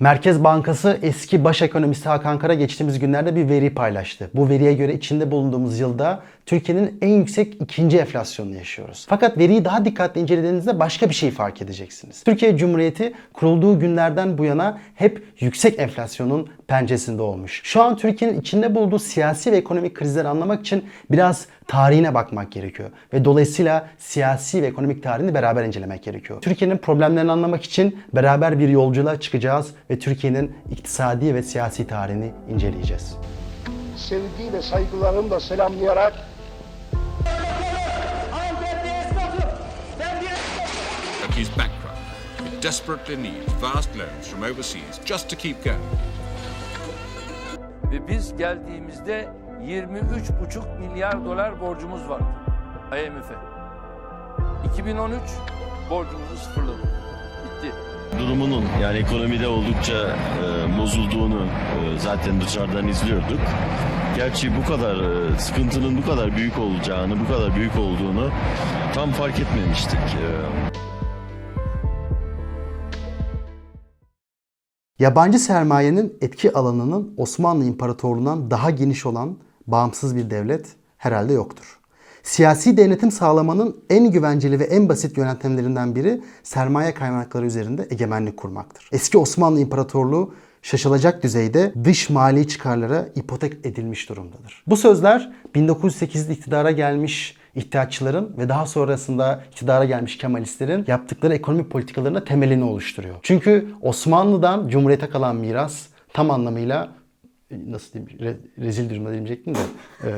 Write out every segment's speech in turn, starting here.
Merkez Bankası eski baş ekonomisti Hakan Kara geçtiğimiz günlerde bir veri paylaştı. Bu veriye göre içinde bulunduğumuz yılda Türkiye'nin en yüksek ikinci enflasyonunu yaşıyoruz. Fakat veriyi daha dikkatli incelediğinizde başka bir şey fark edeceksiniz. Türkiye Cumhuriyeti kurulduğu günlerden bu yana hep yüksek enflasyonun pençesinde olmuş. Şu an Türkiye'nin içinde bulunduğu siyasi ve ekonomik krizleri anlamak için biraz tarihine bakmak gerekiyor. Ve dolayısıyla siyasi ve ekonomik tarihini beraber incelemek gerekiyor. Türkiye'nin problemlerini anlamak için beraber bir yolculuğa çıkacağız ve Türkiye'nin iktisadi ve siyasi tarihini inceleyeceğiz. sevgi ve saygılarımla selamlayarak Turkey's bankrupt. It desperately needs vast loans from overseas just to keep going. Ve biz geldiğimizde 23,5 milyar dolar borcumuz vardı IMF'e. 2013 borcumuzu sıfırladık. Durumunun yani ekonomide oldukça e, bozulduğunu e, zaten dışarıdan izliyorduk. Gerçi bu kadar e, sıkıntının bu kadar büyük olacağını, bu kadar büyük olduğunu tam fark etmemiştik. E, Yabancı sermayenin etki alanının Osmanlı İmparatorluğu'ndan daha geniş olan bağımsız bir devlet herhalde yoktur. Siyasi denetim sağlamanın en güvenceli ve en basit yöntemlerinden biri sermaye kaynakları üzerinde egemenlik kurmaktır. Eski Osmanlı İmparatorluğu şaşılacak düzeyde dış mali çıkarlara ipotek edilmiş durumdadır. Bu sözler 1908'de iktidara gelmiş İttihatçıların ve daha sonrasında iktidara gelmiş Kemalistlerin yaptıkları ekonomi politikalarına temelini oluşturuyor. Çünkü Osmanlı'dan Cumhuriyete kalan miras tam anlamıyla e, nasıl diyeyim re- rezil durumda diyecektim de e,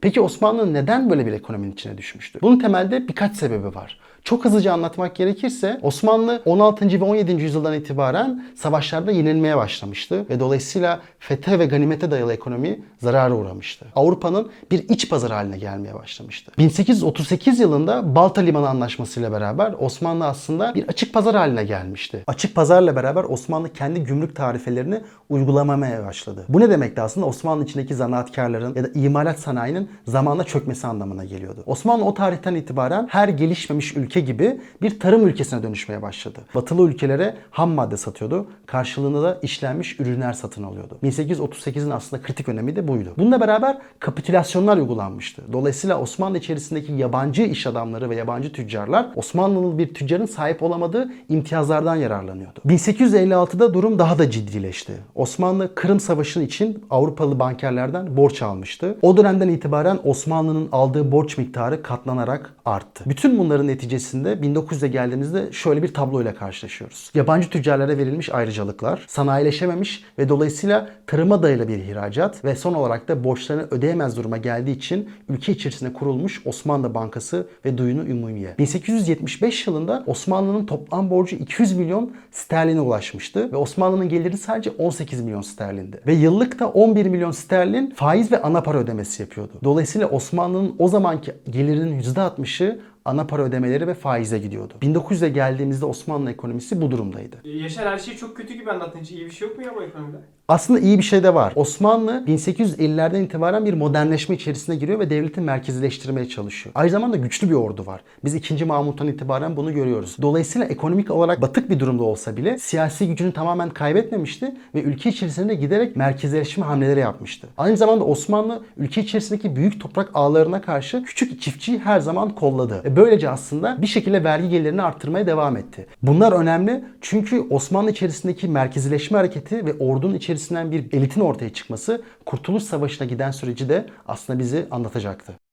Peki Osmanlı neden böyle bir ekonominin içine düşmüştü? Bunun temelde birkaç sebebi var. Çok hızlıca anlatmak gerekirse Osmanlı 16. ve 17. yüzyıldan itibaren savaşlarda yenilmeye başlamıştı ve dolayısıyla fethe ve ganimete dayalı ekonomi zarara uğramıştı. Avrupa'nın bir iç pazar haline gelmeye başlamıştı. 1838 yılında Balta Limanı Anlaşması ile beraber Osmanlı aslında bir açık pazar haline gelmişti. Açık pazarla beraber Osmanlı kendi gümrük tarifelerini uygulamamaya başladı. Bu ne demekti aslında? Osmanlı içindeki zanaatkarların ya da imalat sanayinin zamanla çökmesi anlamına geliyordu. Osmanlı o tarihten itibaren her gelişmemiş ülke gibi bir tarım ülkesine dönüşmeye başladı. Batılı ülkelere ham madde satıyordu. Karşılığında da işlenmiş ürünler satın alıyordu. 1838'in aslında kritik önemi de buydu. Bununla beraber kapitülasyonlar uygulanmıştı. Dolayısıyla Osmanlı içerisindeki yabancı iş adamları ve yabancı tüccarlar Osmanlılı bir tüccarın sahip olamadığı imtiyazlardan yararlanıyordu. 1856'da durum daha da ciddileşti. Osmanlı Kırım Savaşı için Avrupalı bankerlerden borç almıştı. O dönemden itibaren Osmanlı'nın aldığı borç miktarı katlanarak arttı. Bütün bunların neticesinde 1900'e geldiğimizde şöyle bir tabloyla karşılaşıyoruz. Yabancı tüccarlara verilmiş ayrıcalıklar, sanayileşememiş ve dolayısıyla tarıma dayalı bir ihracat ve son olarak da borçlarını ödeyemez duruma geldiği için ülke içerisinde kurulmuş Osmanlı Bankası ve Duyunu Ümumiye. 1875 yılında Osmanlı'nın toplam borcu 200 milyon sterline ulaşmıştı ve Osmanlı'nın geliri sadece 18 milyon sterlindi. Ve yıllık da 11 milyon sterlin faiz ve ana para ödemesi yapıyordu. Dolayısıyla Osmanlı'nın o zamanki gelirinin %60'ı ana para ödemeleri ve faize gidiyordu. 1900'e geldiğimizde Osmanlı ekonomisi bu durumdaydı. Yaşar her şeyi çok kötü gibi anlattığın iyi bir şey yok mu ya bu ekonomide? Aslında iyi bir şey de var. Osmanlı 1850'lerden itibaren bir modernleşme içerisine giriyor ve devleti merkezileştirmeye çalışıyor. Aynı zamanda güçlü bir ordu var. Biz 2. Mahmut'tan itibaren bunu görüyoruz. Dolayısıyla ekonomik olarak batık bir durumda olsa bile siyasi gücünü tamamen kaybetmemişti ve ülke içerisinde giderek merkezileşme hamleleri yapmıştı. Aynı zamanda Osmanlı ülke içerisindeki büyük toprak ağlarına karşı küçük çiftçiyi her zaman kolladı. Ve böylece aslında bir şekilde vergi gelirini arttırmaya devam etti. Bunlar önemli çünkü Osmanlı içerisindeki merkezileşme hareketi ve ordunun içerisinden bir elitin ortaya çıkması Kurtuluş Savaşı'na giden süreci de aslında bizi anlatacaktı.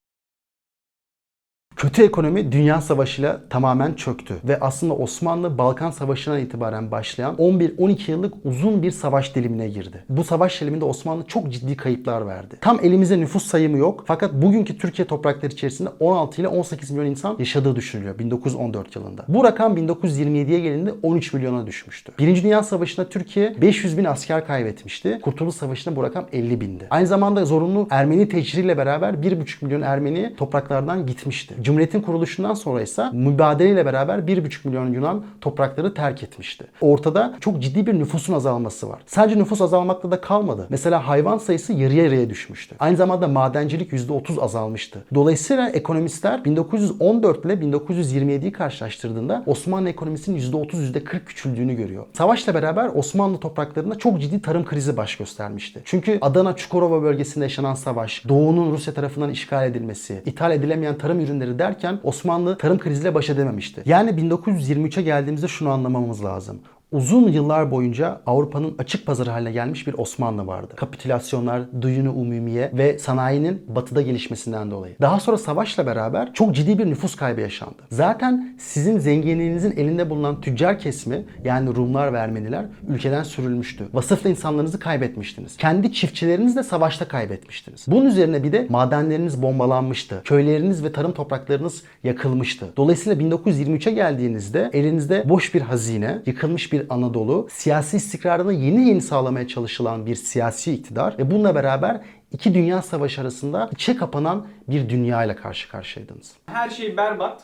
Kötü ekonomi Dünya Savaşı'yla tamamen çöktü ve aslında Osmanlı Balkan Savaşı'ndan itibaren başlayan 11-12 yıllık uzun bir savaş dilimine girdi. Bu savaş diliminde Osmanlı çok ciddi kayıplar verdi. Tam elimizde nüfus sayımı yok fakat bugünkü Türkiye toprakları içerisinde 16 ile 18 milyon insan yaşadığı düşünülüyor 1914 yılında. Bu rakam 1927'ye gelince 13 milyona düşmüştü. Birinci Dünya Savaşı'nda Türkiye 500 bin asker kaybetmişti. Kurtuluş Savaşı'nda bu rakam 50 bindi. Aynı zamanda zorunlu Ermeni tecriyle beraber 1,5 milyon Ermeni topraklardan gitmişti. Cumhuriyetin kuruluşundan sonra ise mübadeleyle beraber 1,5 milyon Yunan toprakları terk etmişti. Ortada çok ciddi bir nüfusun azalması var. Sadece nüfus azalmakla da kalmadı. Mesela hayvan sayısı yarıya yarıya düşmüştü. Aynı zamanda madencilik %30 azalmıştı. Dolayısıyla ekonomistler 1914 ile 1927'yi karşılaştırdığında Osmanlı ekonomisinin %30 %40 küçüldüğünü görüyor. Savaşla beraber Osmanlı topraklarında çok ciddi tarım krizi baş göstermişti. Çünkü Adana Çukurova bölgesinde yaşanan savaş, Doğu'nun Rusya tarafından işgal edilmesi, ithal edilemeyen tarım ürünleri derken Osmanlı tarım kriziyle baş edememişti. Yani 1923'e geldiğimizde şunu anlamamız lazım. Uzun yıllar boyunca Avrupa'nın açık pazarı haline gelmiş bir Osmanlı vardı. Kapitülasyonlar, duyunu umumiye ve sanayinin batıda gelişmesinden dolayı. Daha sonra savaşla beraber çok ciddi bir nüfus kaybı yaşandı. Zaten sizin zenginliğinizin elinde bulunan tüccar kesimi yani Rumlar ve Ermeniler ülkeden sürülmüştü. Vasıflı insanlarınızı kaybetmiştiniz. Kendi çiftçilerinizi de savaşta kaybetmiştiniz. Bunun üzerine bir de madenleriniz bombalanmıştı. Köyleriniz ve tarım topraklarınız yakılmıştı. Dolayısıyla 1923'e geldiğinizde elinizde boş bir hazine, yıkılmış bir Anadolu, siyasi istikrarını yeni yeni sağlamaya çalışılan bir siyasi iktidar ve bununla beraber iki dünya savaşı arasında içe kapanan bir dünya ile karşı karşıyaydınız. Her şey berbat.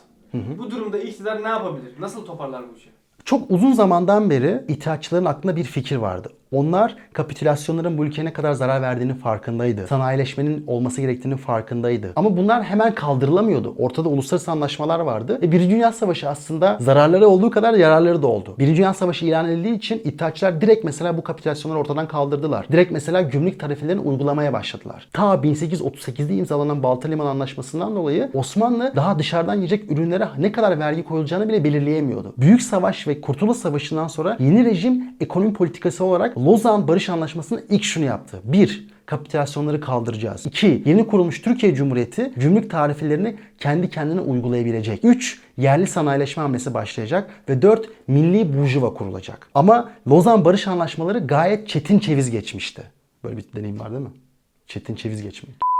Bu durumda iktidar ne yapabilir? Nasıl toparlar bu işi? Çok uzun zamandan beri ittihatçıların aklında bir fikir vardı. Onlar kapitülasyonların bu ülkeye ne kadar zarar verdiğinin farkındaydı. Sanayileşmenin olması gerektiğinin farkındaydı. Ama bunlar hemen kaldırılamıyordu. Ortada uluslararası anlaşmalar vardı. Ve Birinci Dünya Savaşı aslında zararları olduğu kadar yararları da oldu. Birinci Dünya Savaşı ilan edildiği için ittihatçılar direkt mesela bu kapitülasyonları ortadan kaldırdılar. Direkt mesela gümrük tarifelerini uygulamaya başladılar. Ta 1838'de imzalanan Balta Liman Anlaşması'ndan dolayı Osmanlı daha dışarıdan yiyecek ürünlere ne kadar vergi koyulacağını bile belirleyemiyordu. Büyük Savaş ve Kurtuluş Savaşı'ndan sonra yeni rejim ekonomi politikası olarak Lozan Barış Anlaşması'nda ilk şunu yaptı. 1 kapitülasyonları kaldıracağız. 2. Yeni kurulmuş Türkiye Cumhuriyeti gümrük tarifelerini kendi kendine uygulayabilecek. 3. Yerli sanayileşme hamlesi başlayacak ve 4. Milli burjuva kurulacak. Ama Lozan Barış Anlaşmaları gayet çetin çeviz geçmişti. Böyle bir deneyim var değil mi? Çetin çeviz geçmek.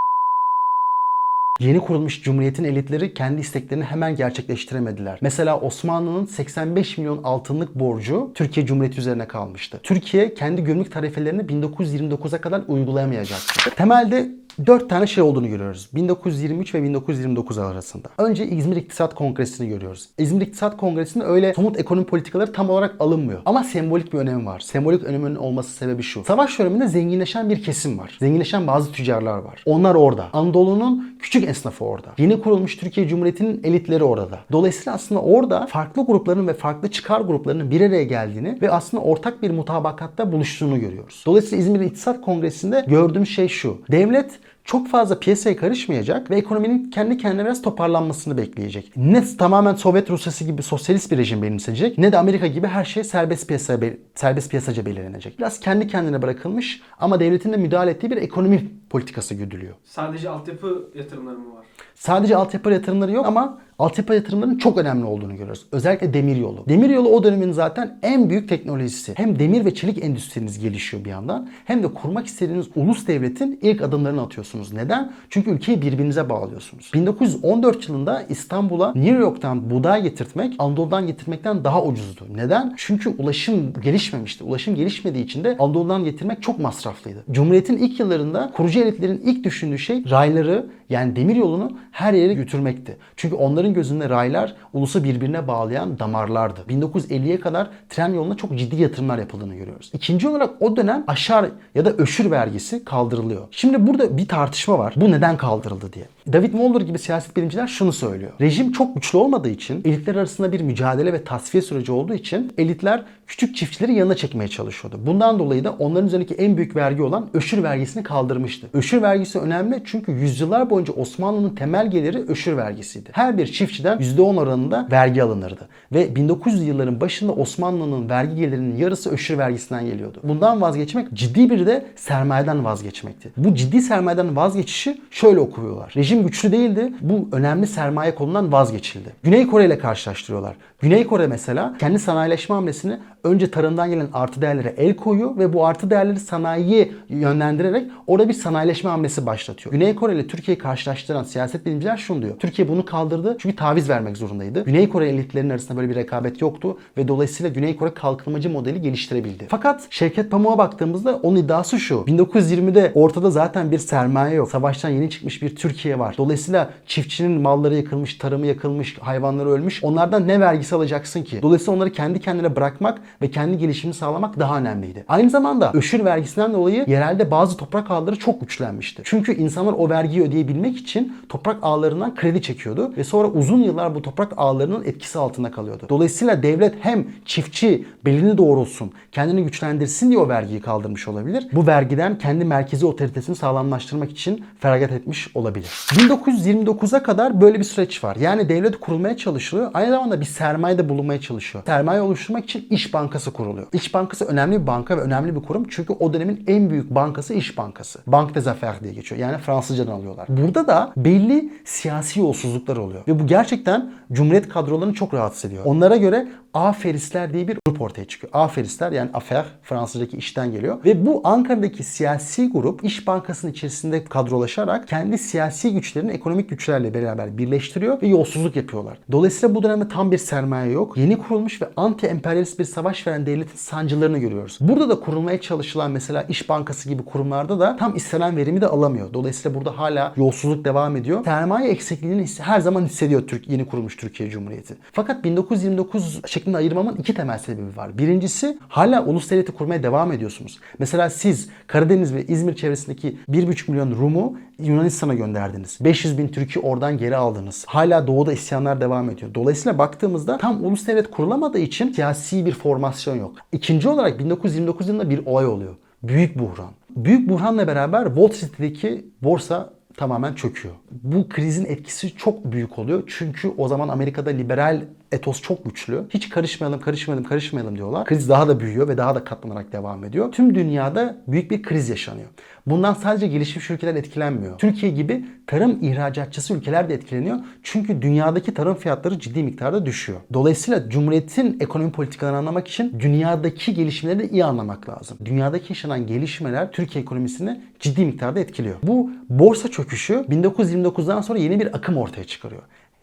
Yeni kurulmuş cumhuriyetin elitleri kendi isteklerini hemen gerçekleştiremediler. Mesela Osmanlı'nın 85 milyon altınlık borcu Türkiye Cumhuriyeti üzerine kalmıştı. Türkiye kendi gümrük tarifelerini 1929'a kadar uygulayamayacaktı. Temelde 4 tane şey olduğunu görüyoruz. 1923 ve 1929 arasında. Önce İzmir İktisat Kongresi'ni görüyoruz. İzmir İktisat Kongresi'nde öyle somut ekonomi politikaları tam olarak alınmıyor. Ama sembolik bir önemi var. Sembolik öneminin olması sebebi şu. Savaş döneminde zenginleşen bir kesim var. Zenginleşen bazı tüccarlar var. Onlar orada. Anadolu'nun küçük esnafı orada. Yeni kurulmuş Türkiye Cumhuriyeti'nin elitleri orada. Dolayısıyla aslında orada farklı grupların ve farklı çıkar gruplarının bir araya geldiğini ve aslında ortak bir mutabakatta buluştuğunu görüyoruz. Dolayısıyla İzmir İktisat Kongresi'nde gördüğümüz şey şu. Devlet çok fazla piyasaya karışmayacak ve ekonominin kendi kendine biraz toparlanmasını bekleyecek. Ne tamamen Sovyet Rusyası gibi sosyalist bir rejim benimseyecek ne de Amerika gibi her şey serbest piyasaya be- serbest piyasaca belirlenecek. Biraz kendi kendine bırakılmış ama devletin de müdahale ettiği bir ekonomi politikası güdülüyor. Sadece altyapı yatırımları mı var? Sadece altyapı yatırımları yok ama altyapı yatırımlarının çok önemli olduğunu görüyoruz. Özellikle demir yolu. Demir yolu o dönemin zaten en büyük teknolojisi. Hem demir ve çelik endüstriniz gelişiyor bir yandan hem de kurmak istediğiniz ulus devletin ilk adımlarını atıyorsunuz. Neden? Çünkü ülkeyi birbirinize bağlıyorsunuz. 1914 yılında İstanbul'a New York'tan buğday getirtmek Anadolu'dan getirmekten daha ucuzdu. Neden? Çünkü ulaşım gelişmemişti. Ulaşım gelişmediği için de Anadolu'dan getirmek çok masraflıydı. Cumhuriyet'in ilk yıllarında kurucu elitlerin ilk düşündüğü şey rayları yani demir yolunu her yere götürmekti. Çünkü onların gözünde raylar ulusu birbirine bağlayan damarlardı. 1950'ye kadar tren yoluna çok ciddi yatırımlar yapıldığını görüyoruz. İkinci olarak o dönem aşar ya da öşür vergisi kaldırılıyor. Şimdi burada bir tartışma var. Bu neden kaldırıldı diye. David Mulder gibi siyaset bilimciler şunu söylüyor. Rejim çok güçlü olmadığı için, elitler arasında bir mücadele ve tasfiye süreci olduğu için elitler küçük çiftçileri yanına çekmeye çalışıyordu. Bundan dolayı da onların üzerindeki en büyük vergi olan öşür vergisini kaldırmıştı. Öşür vergisi önemli çünkü yüzyıllar boyunca Osmanlı'nın temel geliri öşür vergisiydi. Her bir çiftçiden %10 oranında vergi alınırdı. Ve 1900 yılların başında Osmanlı'nın vergi gelirinin yarısı öşür vergisinden geliyordu. Bundan vazgeçmek ciddi bir de sermayeden vazgeçmekti. Bu ciddi sermayeden vazgeçişi şöyle okuyorlar. Rejim güçlü değildi. Bu önemli sermaye kolundan vazgeçildi. Güney Kore ile karşılaştırıyorlar. Güney Kore mesela kendi sanayileşme hamlesini önce tarımdan gelen artı değerlere el koyuyor ve bu artı değerleri sanayiye yönlendirerek orada bir sanayileşme hamlesi başlatıyor. Güney Kore ile Türkiye'yi karşılaştıran siyaset bilimciler şunu diyor. Türkiye bunu kaldırdı çünkü taviz vermek zorundaydı. Güney Kore elitlerinin arasında böyle bir rekabet yoktu ve dolayısıyla Güney Kore kalkınmacı modeli geliştirebildi. Fakat Şevket Pamuk'a baktığımızda onun iddiası şu. 1920'de ortada zaten bir sermaye yok. Savaştan yeni çıkmış bir Türkiye var. Dolayısıyla çiftçinin malları yakılmış, tarımı yakılmış, hayvanları ölmüş. Onlardan ne vergisi alacaksın ki? Dolayısıyla onları kendi kendine bırakmak ve kendi gelişimini sağlamak daha önemliydi. Aynı zamanda öşür vergisinden dolayı yerelde bazı toprak ağları çok güçlenmişti. Çünkü insanlar o vergiyi ödeyebilmek için toprak ağlarından kredi çekiyordu ve sonra uzun yıllar bu toprak ağlarının etkisi altında kalıyordu. Dolayısıyla devlet hem çiftçi belini doğrulsun, kendini güçlendirsin diye o vergiyi kaldırmış olabilir. Bu vergiden kendi merkezi otoritesini sağlamlaştırmak için feragat etmiş olabilir. 1929'a kadar böyle bir süreç var. Yani devlet kurulmaya çalışılıyor. Aynı zamanda bir sermaye de bulunmaya çalışıyor. Sermaye oluşturmak için İş Bankası kuruluyor. İş Bankası önemli bir banka ve önemli bir kurum. Çünkü o dönemin en büyük bankası İş Bankası. Banque des Affaires diye geçiyor. Yani Fransızcadan alıyorlar. Burada da belli siyasi yolsuzluklar oluyor. Ve bu gerçekten Cumhuriyet kadrolarını çok rahatsız ediyor. Onlara göre aferistler diye bir grup ortaya çıkıyor. Aferistler yani afer Fransızcaki işten geliyor. Ve bu Ankara'daki siyasi grup İş Bankası'nın içerisinde kadrolaşarak kendi siyasi güçlerini ekonomik güçlerle beraber birleştiriyor ve yolsuzluk yapıyorlar. Dolayısıyla bu dönemde tam bir sermaye yok. Yeni kurulmuş ve anti-emperyalist bir savaş veren devletin sancılarını görüyoruz. Burada da kurulmaya çalışılan mesela İş Bankası gibi kurumlarda da tam istenen verimi de alamıyor. Dolayısıyla burada hala yolsuzluk devam ediyor. Sermaye eksikliğini her zaman hissediyor Türk yeni kurulmuş Türkiye Cumhuriyeti. Fakat 1929 şeklinde ayırmamın iki temel sebebi var. Birincisi hala ulus devleti kurmaya devam ediyorsunuz. Mesela siz Karadeniz ve İzmir çevresindeki 1,5 milyon Rum'u Yunanistan'a gönderdiniz. 500 bin Türk'ü oradan geri aldınız. Hala doğuda isyanlar devam ediyor. Dolayısıyla baktığımızda tam ulus devlet kurulamadığı için siyasi bir formasyon yok. İkinci olarak 1929 yılında bir olay oluyor. Büyük buhran. Büyük buhranla beraber Wall Street'teki borsa tamamen çöküyor. Bu krizin etkisi çok büyük oluyor. Çünkü o zaman Amerika'da liberal etos çok güçlü. Hiç karışmayalım, karışmayalım, karışmayalım diyorlar. Kriz daha da büyüyor ve daha da katlanarak devam ediyor. Tüm dünyada büyük bir kriz yaşanıyor. Bundan sadece gelişmiş ülkeler etkilenmiyor. Türkiye gibi tarım ihracatçısı ülkeler de etkileniyor. Çünkü dünyadaki tarım fiyatları ciddi miktarda düşüyor. Dolayısıyla Cumhuriyet'in ekonomi politikalarını anlamak için dünyadaki gelişmeleri de iyi anlamak lazım. Dünyadaki yaşanan gelişmeler Türkiye ekonomisini ciddi miktarda etkiliyor. Bu borsa çöküşü 1929'dan sonra yeni bir akım ortaya çıkarıyor.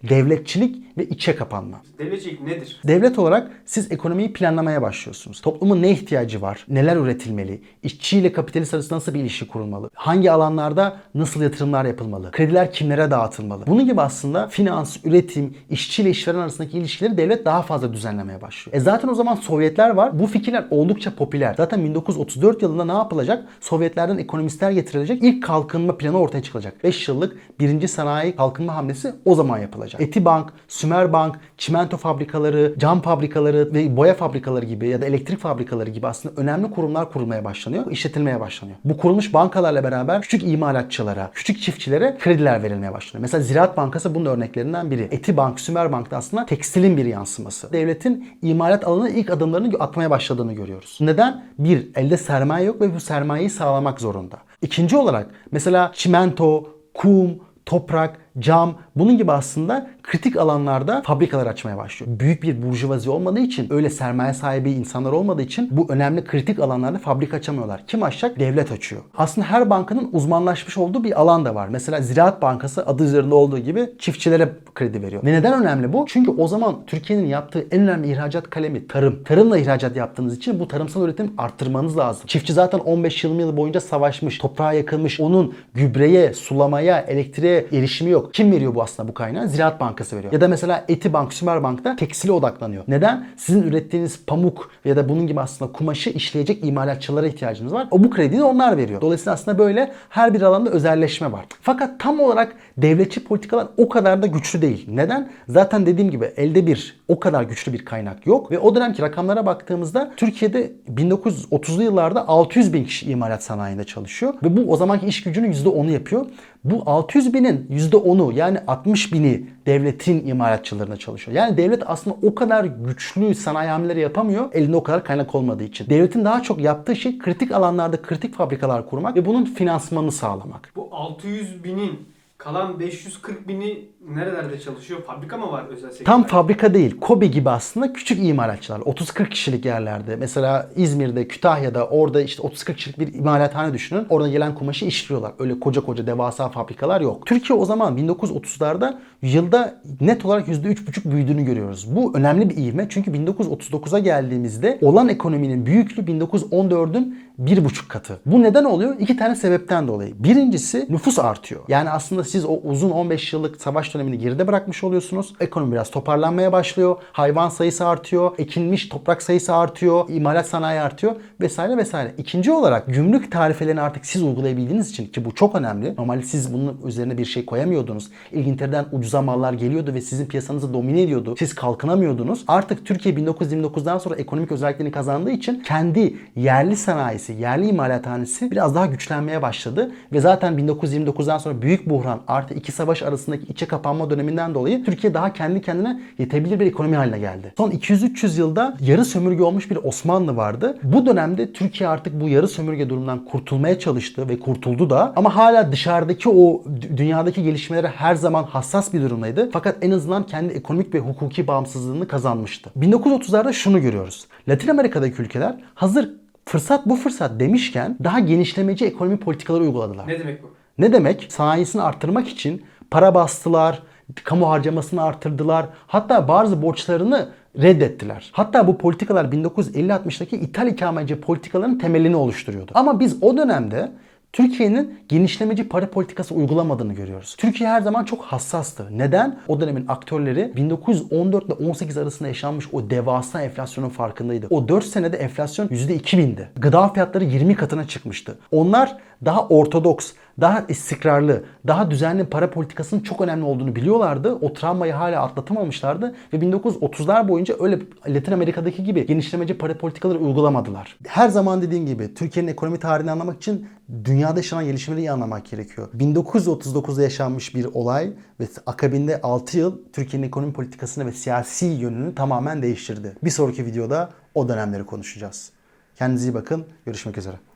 Devletçilik ve içe kapanma. Devletçilik nedir? Devlet olarak siz ekonomiyi planlamaya başlıyorsunuz. Toplumun ne ihtiyacı var? Neler üretilmeli? İşçiyle kapitalist arasında nasıl bir ilişki kurulmalı? Hangi alanlarda nasıl yatırımlar yapılmalı? Krediler kimlere dağıtılmalı? Bunun gibi aslında finans, üretim, işçiyle işveren arasındaki ilişkileri devlet daha fazla düzenlemeye başlıyor. E zaten o zaman Sovyetler var. Bu fikirler oldukça popüler. Zaten 1934 yılında ne yapılacak? Sovyetlerden ekonomistler getirilecek. İlk kalkınma planı ortaya çıkacak. 5 yıllık birinci sanayi kalkınma hamlesi o zaman yapılacak. Etibank, Sümerbank, çimento fabrikaları, cam fabrikaları ve boya fabrikaları gibi ya da elektrik fabrikaları gibi aslında önemli kurumlar kurulmaya başlanıyor, işletilmeye başlanıyor. Bu kurulmuş bankalarla beraber küçük imalatçılara, küçük çiftçilere krediler verilmeye başlanıyor. Mesela Ziraat Bankası bunun örneklerinden biri. Etibank, Sümerbank da aslında tekstilin bir yansıması. Devletin imalat alanına ilk adımlarını atmaya başladığını görüyoruz. Neden? Bir, elde sermaye yok ve bu sermayeyi sağlamak zorunda. İkinci olarak mesela çimento, kum, toprak, cam bunun gibi aslında kritik alanlarda fabrikalar açmaya başlıyor. Büyük bir burjuvazi olmadığı için öyle sermaye sahibi insanlar olmadığı için bu önemli kritik alanlarda fabrika açamıyorlar. Kim açacak? Devlet açıyor. Aslında her bankanın uzmanlaşmış olduğu bir alan da var. Mesela Ziraat Bankası adı üzerinde olduğu gibi çiftçilere kredi veriyor. Ve neden önemli bu? Çünkü o zaman Türkiye'nin yaptığı en önemli ihracat kalemi tarım. Tarımla ihracat yaptığınız için bu tarımsal üretim arttırmanız lazım. Çiftçi zaten 15-20 yıl boyunca savaşmış, toprağa yakılmış. Onun gübreye, sulamaya, elektriğe erişimi yok. Kim veriyor bu aslında bu kaynağı? Ziraat Bankası veriyor. Ya da mesela Etibank, Sümerbank'ta tekstile odaklanıyor. Neden? Sizin ürettiğiniz pamuk ya da bunun gibi aslında kumaşı işleyecek imalatçılara ihtiyacınız var. O bu krediyi de onlar veriyor. Dolayısıyla aslında böyle her bir alanda özelleşme var. Fakat tam olarak devletçi politikalar o kadar da güçlü değil. Neden? Zaten dediğim gibi elde bir o kadar güçlü bir kaynak yok ve o dönemki rakamlara baktığımızda Türkiye'de 1930'lu yıllarda 600 bin kişi imalat sanayinde çalışıyor ve bu o zamanki iş gücünün %10'u yapıyor. Bu 600 binin %10'u yani 60 bini devletin imalatçılarına çalışıyor. Yani devlet aslında o kadar güçlü sanayi hamleleri yapamıyor elinde o kadar kaynak olmadığı için. Devletin daha çok yaptığı şey kritik alanlarda kritik fabrikalar kurmak ve bunun finansmanını sağlamak. Bu 600 binin kalan 540 bini Nerelerde çalışıyor? Fabrika mı var özel sektör? Tam fabrika değil, Kobe gibi aslında küçük imalatçılar. 30-40 kişilik yerlerde. Mesela İzmir'de, Kütahya'da orada işte 30-40 kişilik bir imalathane düşünün. Orada gelen kumaşı işliyorlar. Öyle koca koca devasa fabrikalar yok. Türkiye o zaman 1930'larda yılda net olarak %3,5 büyüdüğünü görüyoruz. Bu önemli bir ivme çünkü 1939'a geldiğimizde olan ekonominin büyüklüğü 1914'ün bir buçuk katı. Bu neden oluyor? İki tane sebepten dolayı. Birincisi nüfus artıyor. Yani aslında siz o uzun 15 yıllık savaş dönemini geride bırakmış oluyorsunuz. Ekonomi biraz toparlanmaya başlıyor. Hayvan sayısı artıyor. Ekilmiş toprak sayısı artıyor. imalat sanayi artıyor. Vesaire vesaire. İkinci olarak gümrük tarifelerini artık siz uygulayabildiğiniz için ki bu çok önemli. Normalde siz bunun üzerine bir şey koyamıyordunuz. İngiltere'den ucuza mallar geliyordu ve sizin piyasanızı domine ediyordu. Siz kalkınamıyordunuz. Artık Türkiye 1929'dan sonra ekonomik özelliklerini kazandığı için kendi yerli sanayisi, yerli imalathanesi biraz daha güçlenmeye başladı. Ve zaten 1929'dan sonra büyük buhran artı iki savaş arasındaki içe kapanma döneminden dolayı Türkiye daha kendi kendine yetebilir bir ekonomi haline geldi. Son 200-300 yılda yarı sömürge olmuş bir Osmanlı vardı. Bu dönemde Türkiye artık bu yarı sömürge durumundan kurtulmaya çalıştı ve kurtuldu da. Ama hala dışarıdaki o dü- dünyadaki gelişmelere her zaman hassas bir durumdaydı. Fakat en azından kendi ekonomik ve hukuki bağımsızlığını kazanmıştı. 1930'larda şunu görüyoruz. Latin Amerika'daki ülkeler hazır fırsat bu fırsat demişken daha genişlemeci ekonomi politikaları uyguladılar. Ne demek bu? Ne demek? Sanayisini arttırmak için para bastılar, kamu harcamasını arttırdılar. Hatta bazı borçlarını reddettiler. Hatta bu politikalar 1950-60'daki ithal ikameci politikaların temelini oluşturuyordu. Ama biz o dönemde Türkiye'nin genişlemeci para politikası uygulamadığını görüyoruz. Türkiye her zaman çok hassastı. Neden? O dönemin aktörleri 1914 ile 18 arasında yaşanmış o devasa enflasyonun farkındaydı. O 4 senede enflasyon %2000'di. Gıda fiyatları 20 katına çıkmıştı. Onlar daha ortodoks, daha istikrarlı, daha düzenli para politikasının çok önemli olduğunu biliyorlardı. O travmayı hala atlatamamışlardı ve 1930'lar boyunca öyle Latin Amerika'daki gibi genişlemeci para politikaları uygulamadılar. Her zaman dediğim gibi Türkiye'nin ekonomi tarihini anlamak için dünyada yaşanan gelişmeleri iyi anlamak gerekiyor. 1939'da yaşanmış bir olay ve akabinde 6 yıl Türkiye'nin ekonomi politikasını ve siyasi yönünü tamamen değiştirdi. Bir sonraki videoda o dönemleri konuşacağız. Kendinize iyi bakın. Görüşmek üzere.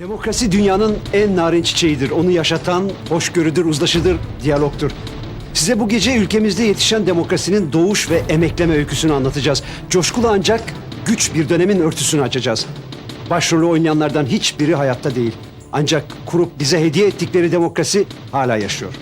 Demokrasi dünyanın en narin çiçeğidir. Onu yaşatan hoşgörüdür, uzlaşıdır, diyalogtur. Size bu gece ülkemizde yetişen demokrasinin doğuş ve emekleme öyküsünü anlatacağız. Coşkulu ancak güç bir dönemin örtüsünü açacağız. Başrolü oynayanlardan hiçbiri hayatta değil. Ancak kurup bize hediye ettikleri demokrasi hala yaşıyor.